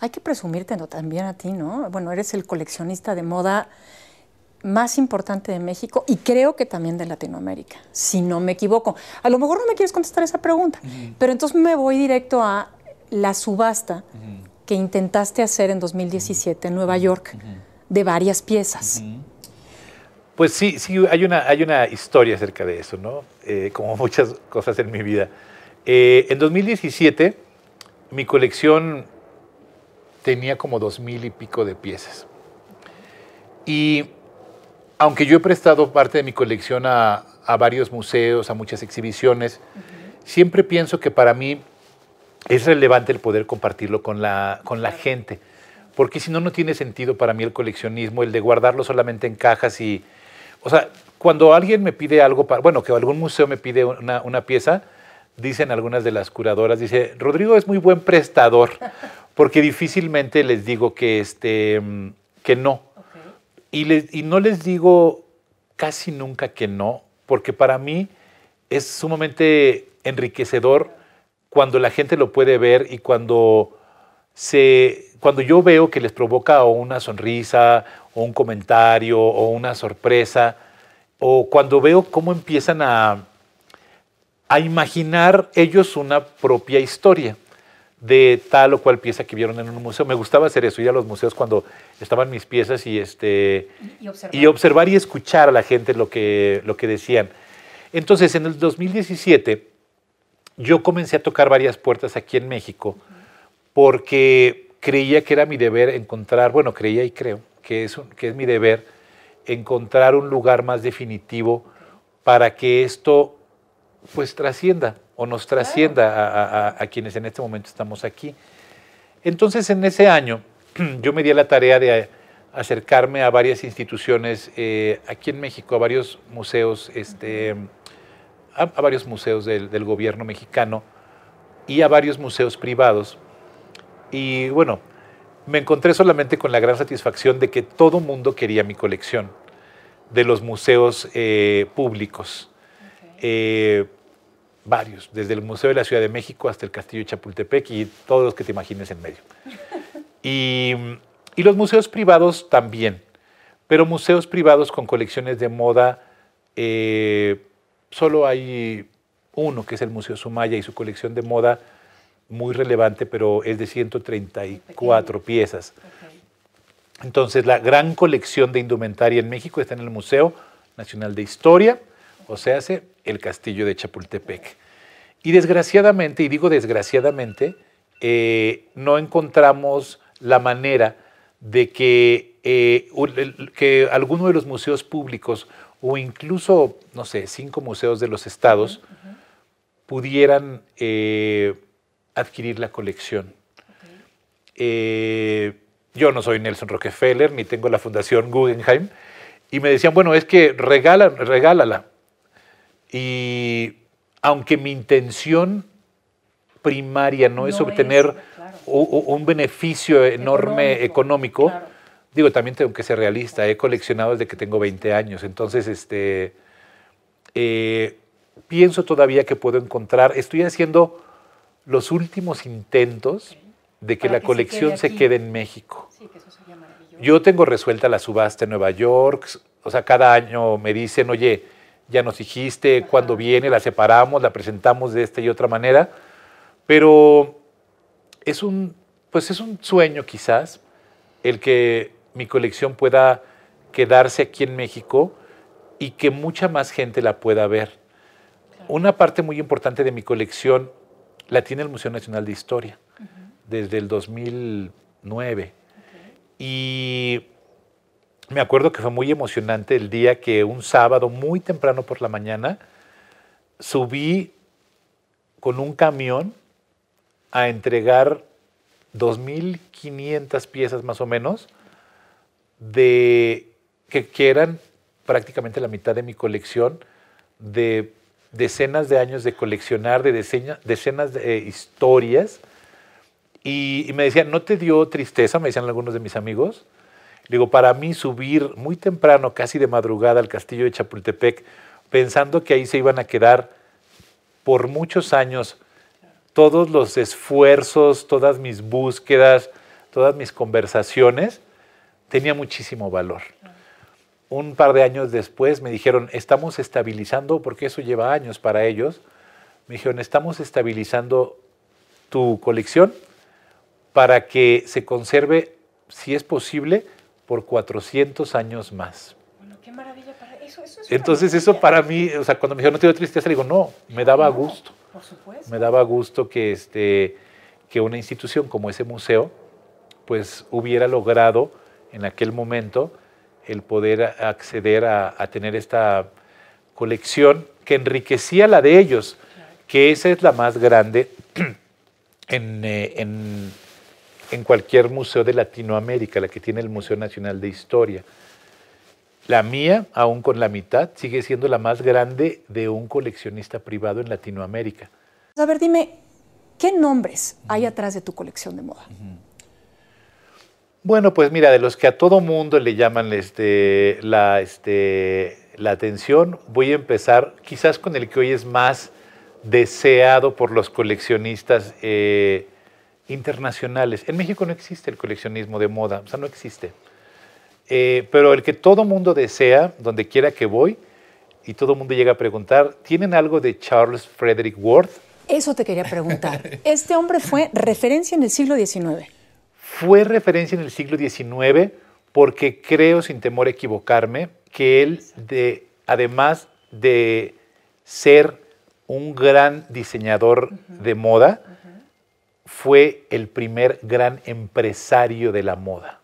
Hay que presumirte también a ti, ¿no? Bueno, eres el coleccionista de moda más importante de México y creo que también de Latinoamérica, si no me equivoco. A lo mejor no me quieres contestar esa pregunta, pero entonces me voy directo a la subasta que intentaste hacer en 2017 en Nueva York de varias piezas. Pues sí, sí, hay una, hay una historia acerca de eso, ¿no? Eh, como muchas cosas en mi vida. Eh, en 2017, mi colección tenía como dos mil y pico de piezas. Y aunque yo he prestado parte de mi colección a, varios museos, a muchas exhibiciones, siempre pienso que para mí es relevante el poder compartirlo con la, con la gente, porque si no, no tiene sentido para mí el coleccionismo, el de guardarlo solamente en cajas y... O sea, cuando alguien me pide algo, para, bueno, que algún museo me pide una, una pieza, dicen algunas de las curadoras, dice, Rodrigo es muy buen prestador, porque difícilmente les digo que, este, que no. Y, y no les digo casi nunca que no, porque para mí es sumamente enriquecedor cuando la gente lo puede ver y cuando, se, cuando yo veo que les provoca o una sonrisa o un comentario o una sorpresa, o cuando veo cómo empiezan a, a imaginar ellos una propia historia de tal o cual pieza que vieron en un museo. Me gustaba hacer eso, ir a los museos cuando estaban mis piezas y, este, y, observar. y escuchar a la gente lo que, lo que decían. Entonces, en el 2017, yo comencé a tocar varias puertas aquí en México porque creía que era mi deber encontrar, bueno, creía y creo que es, que es mi deber encontrar un lugar más definitivo para que esto pues trascienda o nos trascienda a, quienes en este momento estamos aquí. Entonces, en ese año, yo me di a la tarea de acercarme a varias instituciones eh, aquí en México, a varios museos, este, a, varios museos del, del, gobierno mexicano y a varios museos privados. Y bueno, me encontré solamente con la gran satisfacción de que todo mundo quería mi colección de los museos eh, públicos. Eh, varios, desde el Museo de la Ciudad de México hasta el Castillo de Chapultepec y todos los que te imagines en medio. Y, los museos privados también, pero museos privados con colecciones de moda, eh, solo hay uno, que es el Museo Sumaya y su colección de moda muy relevante, pero es de 134 piezas. Entonces, la gran colección de indumentaria en México está en el Museo Nacional de Historia, o sea, hace el castillo de Chapultepec. Y desgraciadamente, y digo desgraciadamente, eh, no encontramos la manera de que, eh, que alguno de los museos públicos o incluso, no sé, cinco museos de los estados pudieran eh, adquirir la colección. yo no soy Nelson Rockefeller, ni tengo la Fundación Guggenheim, y me decían, bueno, es que regala, regálala. Y aunque mi intención primaria no, es obtener un, beneficio enorme económico, digo, también tengo que ser realista, he coleccionado desde que tengo 20 años, entonces este, eh, pienso todavía que puedo encontrar, estoy haciendo los últimos intentos de que la colección se quede, en México. Yo tengo resuelta la subasta en Nueva York, o sea, cada año me dicen, oye, ya nos dijiste cuándo viene, la separamos, la presentamos de esta y otra manera, pero es un, pues es un sueño quizás el que mi colección pueda quedarse aquí en México y que mucha más gente la pueda ver. Una parte muy importante de mi colección la tiene el Museo Nacional de Historia desde el 2009. Y me acuerdo que fue muy emocionante el día que un sábado, muy temprano por la mañana, subí con un camión a entregar 2.500 piezas más o menos, de, que, eran prácticamente la mitad de mi colección, de decenas de años de coleccionar, de decenas de historias. Y, y me decían, ¿no te dio tristeza? Me decían algunos de mis amigos Digo, para mí subir muy temprano, casi de madrugada, al castillo de Chapultepec, pensando que ahí se iban a quedar por muchos años todos los esfuerzos, todas mis búsquedas, todas mis conversaciones, tenía muchísimo valor. Un par de años después me dijeron, estamos estabilizando, porque eso lleva años para ellos, me dijeron, estamos estabilizando tu colección para que se conserve, si es posible, por 400 años más. Bueno, qué maravilla para eso. eso es Entonces eso para mí, o sea, cuando me dijeron, no tengo tristeza, le digo, no, me daba gusto. Por supuesto. Me daba gusto que, este, que una institución como ese museo, pues hubiera logrado en aquel momento el poder acceder a, a tener esta colección que enriquecía la de ellos, que esa es la más grande en, eh, en, en cualquier museo de Latinoamérica, la que tiene el Museo Nacional de Historia. La mía, aún con la mitad, sigue siendo la más grande de un coleccionista privado en Latinoamérica. A ver, dime, ¿qué nombres hay atrás de tu colección de moda? Bueno, pues mira, de los que a todo mundo le llaman este, la, este, la atención, voy a empezar quizás con el que hoy es más deseado por los coleccionistas eh, internacionales. En México no existe el coleccionismo de moda, o sea, no existe. Eh, pero el que todo mundo desea, donde quiera que voy, y todo mundo llega a preguntar, ¿tienen algo de Charles Frederick Worth? Eso te quería preguntar. Este hombre fue referencia en el siglo XIX. Fue referencia en el siglo XIX porque creo, sin temor a equivocarme, que él, de, además de ser un gran diseñador de moda, fue el primer gran empresario de la moda.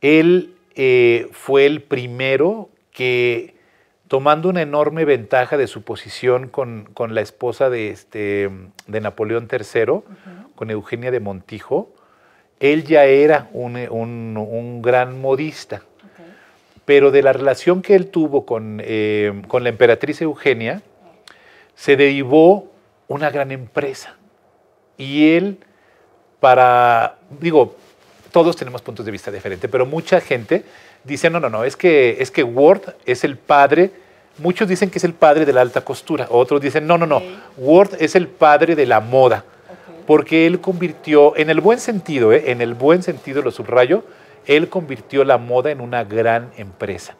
Él eh, fue el primero que, tomando una enorme ventaja de su posición con, con la esposa de, este, de Napoleón III, con Eugenia de Montijo, él ya era un, un- un gran modista. Pero de la relación que él tuvo con, eh, con la emperatriz Eugenia, se derivó una gran empresa. Y él, para, digo, todos tenemos puntos de vista diferentes, pero mucha gente dice, no, no, no, es que, es que Ward es el padre, muchos dicen que es el padre de la alta costura, otros dicen, no, no, no, Ward es el padre de la moda, porque él convirtió, en el buen sentido, ¿eh? en el buen sentido lo subrayo, él convirtió la moda en una gran empresa.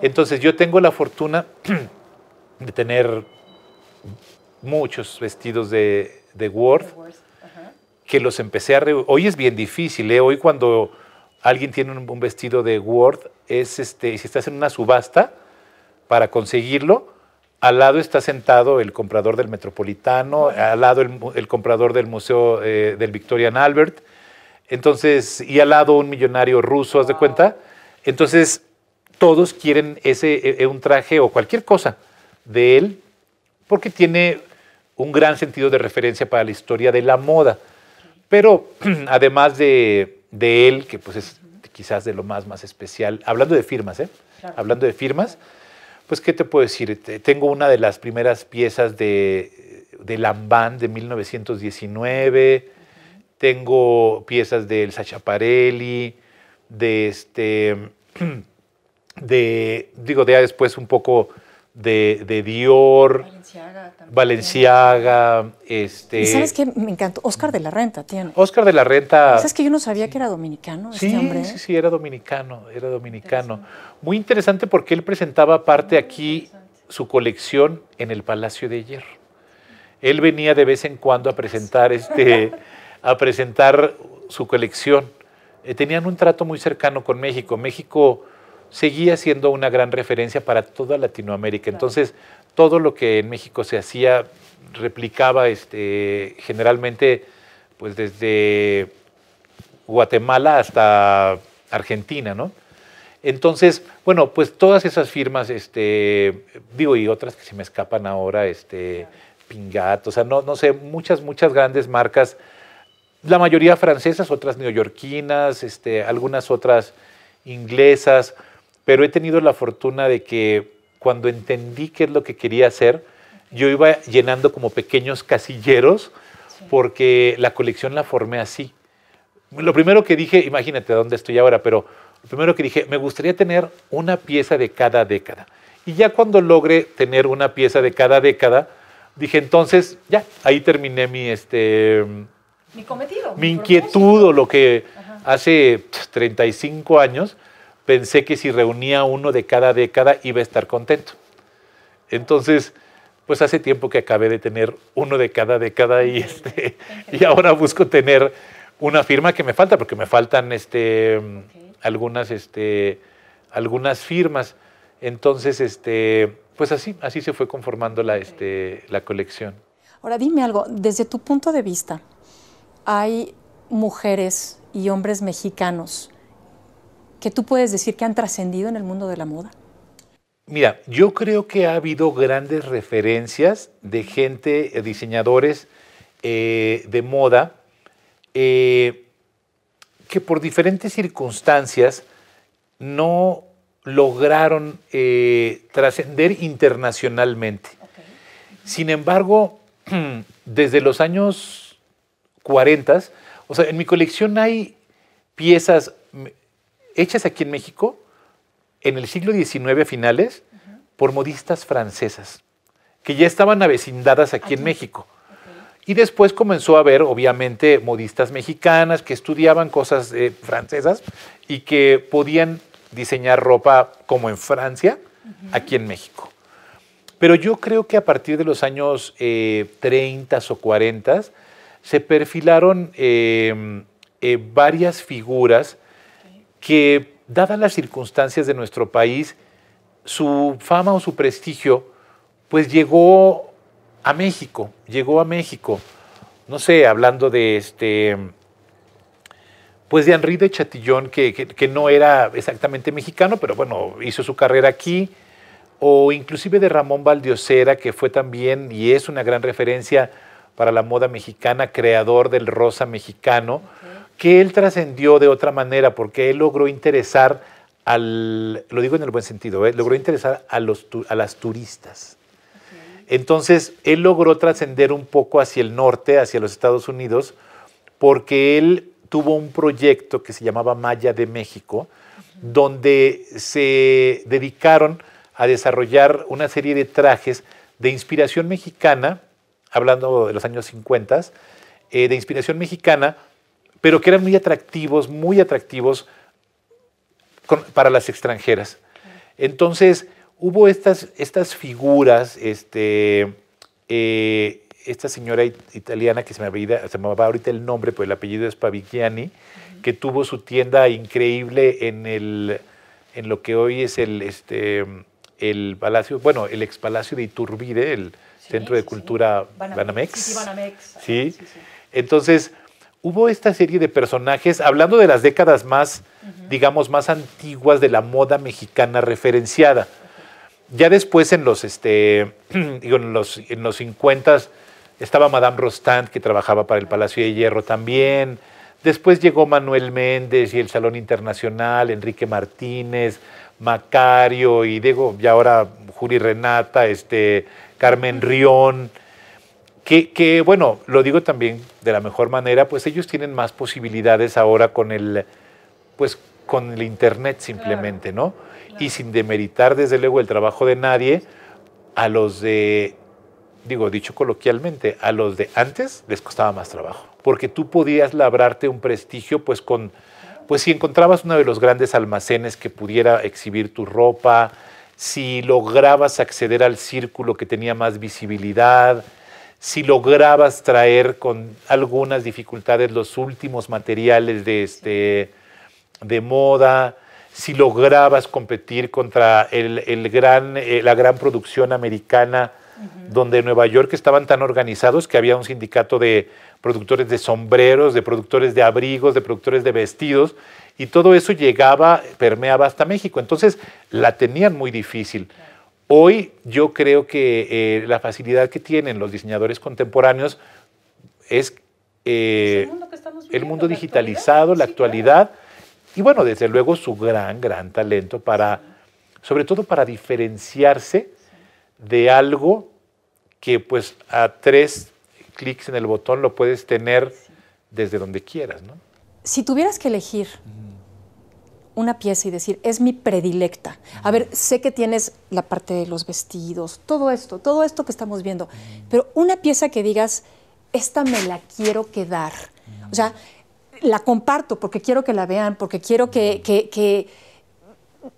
Entonces yo tengo la fortuna de tener muchos vestidos de, de Ward que los empecé a... re- Hoy es bien difícil, ¿eh? Hoy cuando alguien tiene un, un vestido de Word, es este, si estás en una subasta, para conseguirlo, al lado está sentado el comprador del Metropolitano, al lado el, comprador del Museo eh, del Victorian Albert, entonces, y al lado un millonario ruso, ¿haz de cuenta? Entonces, todos quieren ese, eh, un traje o cualquier cosa de él, porque tiene un gran sentido de referencia para la historia de la moda. Pero además de, de él, que pues es quizás de lo más, más especial, hablando de firmas, ¿eh? Hablando de firmas, pues ¿qué te puedo decir? Te- Tengo una de las primeras piezas de, de Lambán de 1919, tengo piezas del Sachaparelli, de este, de, digo, de después un poco de, de Dior, Valenciaga, este... ¿Y sabes qué? Me encantó. Oscar de la Renta tiene. Oscar de la Renta... ¿Sabes que yo no sabía que era dominicano Sí, este hombre? sí, sí, era dominicano, era dominicano. Muy interesante porque él presentaba aparte aquí su colección en el Palacio de Hierro. Él venía de vez en cuando a presentar, este, a presentar su colección. Eh, tenían un trato muy cercano con México. México seguía siendo una gran referencia para toda Latinoamérica. Entonces, todo lo que en México se hacía replicaba este, generalmente pues desde Guatemala hasta Argentina, ¿no? Entonces, bueno, pues todas esas firmas, este, digo, y otras que se me escapan ahora, este, Pingat, o sea, no, no sé, muchas, muchas grandes marcas, la mayoría francesas, otras neoyorquinas, este, algunas otras inglesas, pero he tenido la fortuna de que cuando entendí qué es lo que quería hacer, yo iba llenando como pequeños casilleros, porque la colección la formé así. Lo primero que dije, imagínate dónde estoy ahora, pero lo primero que dije, me gustaría tener una pieza de cada década. Y ya cuando logré tener una pieza de cada década, dije, entonces, ya, ahí terminé mi, este, mi cometido. Mi, inquietud o lo que hace 35 años pensé que si reunía uno de cada década iba a estar contento. Entonces, pues hace tiempo que acabé de tener uno de cada década y, este, y ahora busco tener una firma que me falta, porque me faltan este, algunas, este, algunas firmas. Entonces, este, pues así, así se fue conformando la, este, la colección. Ahora dime algo, desde tu punto de vista, ¿hay mujeres y hombres mexicanos que tú puedes decir que han trascendido en el mundo de la moda? Mira, yo creo que ha habido grandes referencias de gente, eh, diseñadores eh, de moda, eh, que por diferentes circunstancias no lograron trascender internacionalmente. Sin embargo, desde los años 40, o sea, en mi colección hay piezas hechas aquí en México en el siglo XIX finales por modistas francesas, que ya estaban avecindadas aquí, en México. Y después comenzó a haber, obviamente, modistas mexicanas que estudiaban cosas eh, francesas y que podían diseñar ropa como en Francia, aquí en México. Pero yo creo que a partir de los años 30 eh, o 40 se perfilaron eh, varias figuras que dadas las circunstancias de nuestro país, su fama o su prestigio, pues llegó a México, llegó a México. No sé, hablando de este, pues de Henri de Chatillon, que, que, no era exactamente mexicano, pero bueno, hizo su carrera aquí, o inclusive de Ramón Valdiosera, que fue también y es una gran referencia para la moda mexicana, creador del rosa mexicano que él trascendió de otra manera, porque él logró interesar al, lo digo en el buen sentido, ¿eh? logró interesar a, los, a las turistas. Entonces, él logró trascender un poco hacia el norte, hacia los Estados Unidos, porque él tuvo un proyecto que se llamaba Maya de México, donde se dedicaron a desarrollar una serie de trajes de inspiración mexicana, hablando de los años 50, eh, de inspiración mexicana, pero que eran muy atractivos, muy atractivos para las extranjeras. Entonces, hubo estas, estas figuras, este, eh, esta señora italiana que se me, se me va ahorita el nombre, pues el apellido es Pavigliani, que tuvo su tienda increíble en, el, en lo que hoy es el, este, el palacio, bueno, el ex palacio de Iturbide, el Centro de Cultura Banamex. Sí, Banamex. Sí. Entonces, hubo esta serie de personajes, hablando de las décadas más, digamos, más antiguas de la moda mexicana referenciada. Ya después en los, este, digo, en los, en los 50 estaba Madame Rostand, que trabajaba para el Palacio de Hierro también. Después llegó Manuel Méndez y el Salón Internacional, Enrique Martínez, Macario y digo, y ahora Juli Renata, este, Carmen Rión. Que, bueno, lo digo también de la mejor manera, pues ellos tienen más posibilidades ahora con el, pues con el Internet simplemente, ¿no? Y sin demeritar desde luego el trabajo de nadie, a los de, digo, dicho coloquialmente, a los de antes les costaba más trabajo, porque tú podías labrarte un prestigio pues con, pues si encontrabas uno de los grandes almacenes que pudiera exhibir tu ropa, si lograbas acceder al círculo que tenía más visibilidad, si lograbas traer con algunas dificultades los últimos materiales de, este, de moda, si lograbas competir contra el, gran, eh, la gran producción americana, donde en Nueva York estaban tan organizados que había un sindicato de productores de sombreros, de productores de abrigos, de productores de vestidos, y todo eso llegaba, permeaba hasta México. Entonces la tenían muy difícil. Hoy yo creo que eh, la facilidad que tienen los diseñadores contemporáneos es eh, el mundo, digitalizado, la actualidad, y bueno, desde luego su gran, gran talento para, sobre todo para diferenciarse de algo que pues a tres clics en el botón lo puedes tener desde donde quieras, ¿no? Si tuvieras que elegir una pieza y decir, es mi predilecta. A ver, sé que tienes la parte de los vestidos, todo esto, todo esto que estamos viendo, pero una pieza que digas, esta me la quiero quedar, O sea, la comparto porque quiero que la vean, porque quiero que, que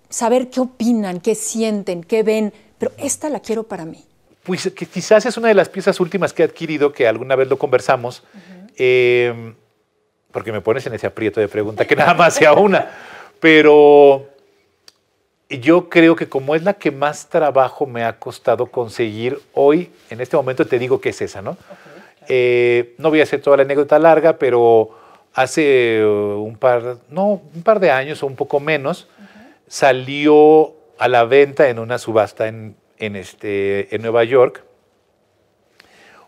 saber qué opinan, qué sienten, qué ven, pero esta la quiero para mí. Pues que quizás es una de las piezas últimas que he adquirido, que alguna vez lo conversamos, em, porque me pones en ese aprieto de pregunta que nada más sea una, pero yo creo que como es la que más trabajo me ha costado conseguir hoy, en este momento te digo que es esa, ¿no? Eh, no voy a hacer toda la anécdota larga, pero hace un par, no, un par de años o un poco menos, salió a la venta en una subasta en en, este, en Nueva York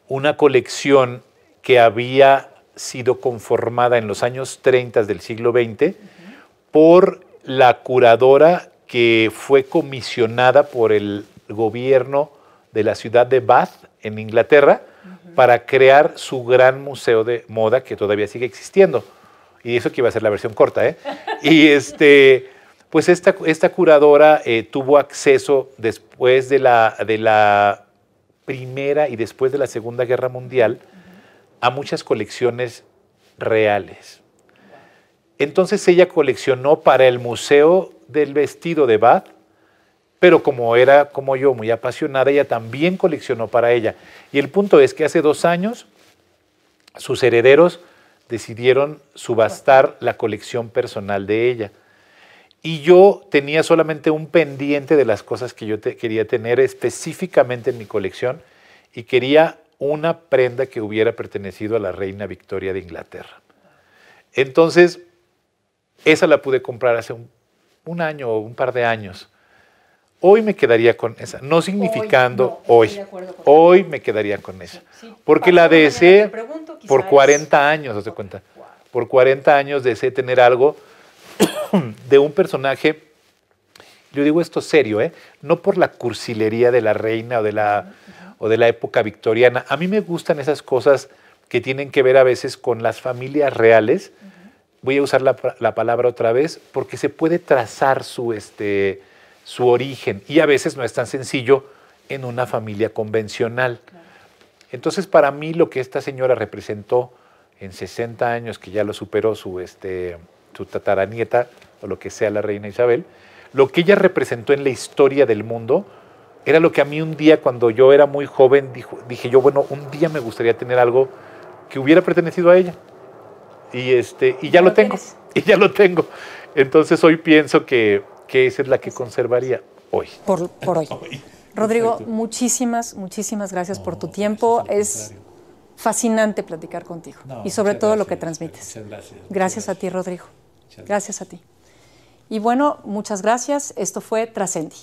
una colección que había sido conformada en los años 30 del siglo XX por la curadora que fue comisionada por el gobierno de la ciudad de Bath, en Inglaterra, para crear su gran museo de moda que todavía sigue existiendo. Y eso que iba a ser la versión corta, ¿eh? Y este, pues esta, esta curadora eh, tuvo acceso después de la, de la Primera y después de la Segunda Guerra Mundial a muchas colecciones reales. Entonces ella coleccionó para el Museo del Vestido de Bath, pero como era como yo muy apasionada, ella también coleccionó para ella. Y el punto es que hace dos años sus herederos decidieron subastar la colección personal de ella. Y yo tenía solamente un pendiente de las cosas que yo quería tener específicamente en mi colección y quería una prenda que hubiera pertenecido a la reina Victoria de Inglaterra. Entonces, esa la pude comprar hace un, año o un par de años. Hoy me quedaría con esa, no significando hoy. Hoy, me quedaría con esa. Porque la deseé por 40 años, ¿se cuenta? Por 40 años deseé tener algo de un personaje, yo digo esto serio, ¿eh? no por la cursilería de la reina o de la, o de la época victoriana. A mí me gustan esas cosas que tienen que ver a veces con las familias reales. Voy a usar la, palabra otra vez porque se puede trazar su, este, su origen y a veces no es tan sencillo en una familia convencional. Entonces, para mí lo que esta señora representó en 60 años, que ya lo superó su, este, su tataranieta o lo que sea la reina Isabel, lo que ella representó en la historia del mundo era lo que a mí un día cuando yo era muy joven dije yo, bueno, un día me gustaría tener algo que hubiera pertenecido a ella. Y, este, y ya lo tengo, y ya lo tengo. Entonces hoy pienso que, que esa es la que conservaría hoy. Por, por hoy. Rodrigo, muchísimas, muchísimas gracias por tu tiempo. Es fascinante platicar contigo y sobre todo lo que transmites. gracias. Gracias a ti, Rodrigo. Gracias a ti. Y bueno, muchas gracias. Esto fue Trascendi.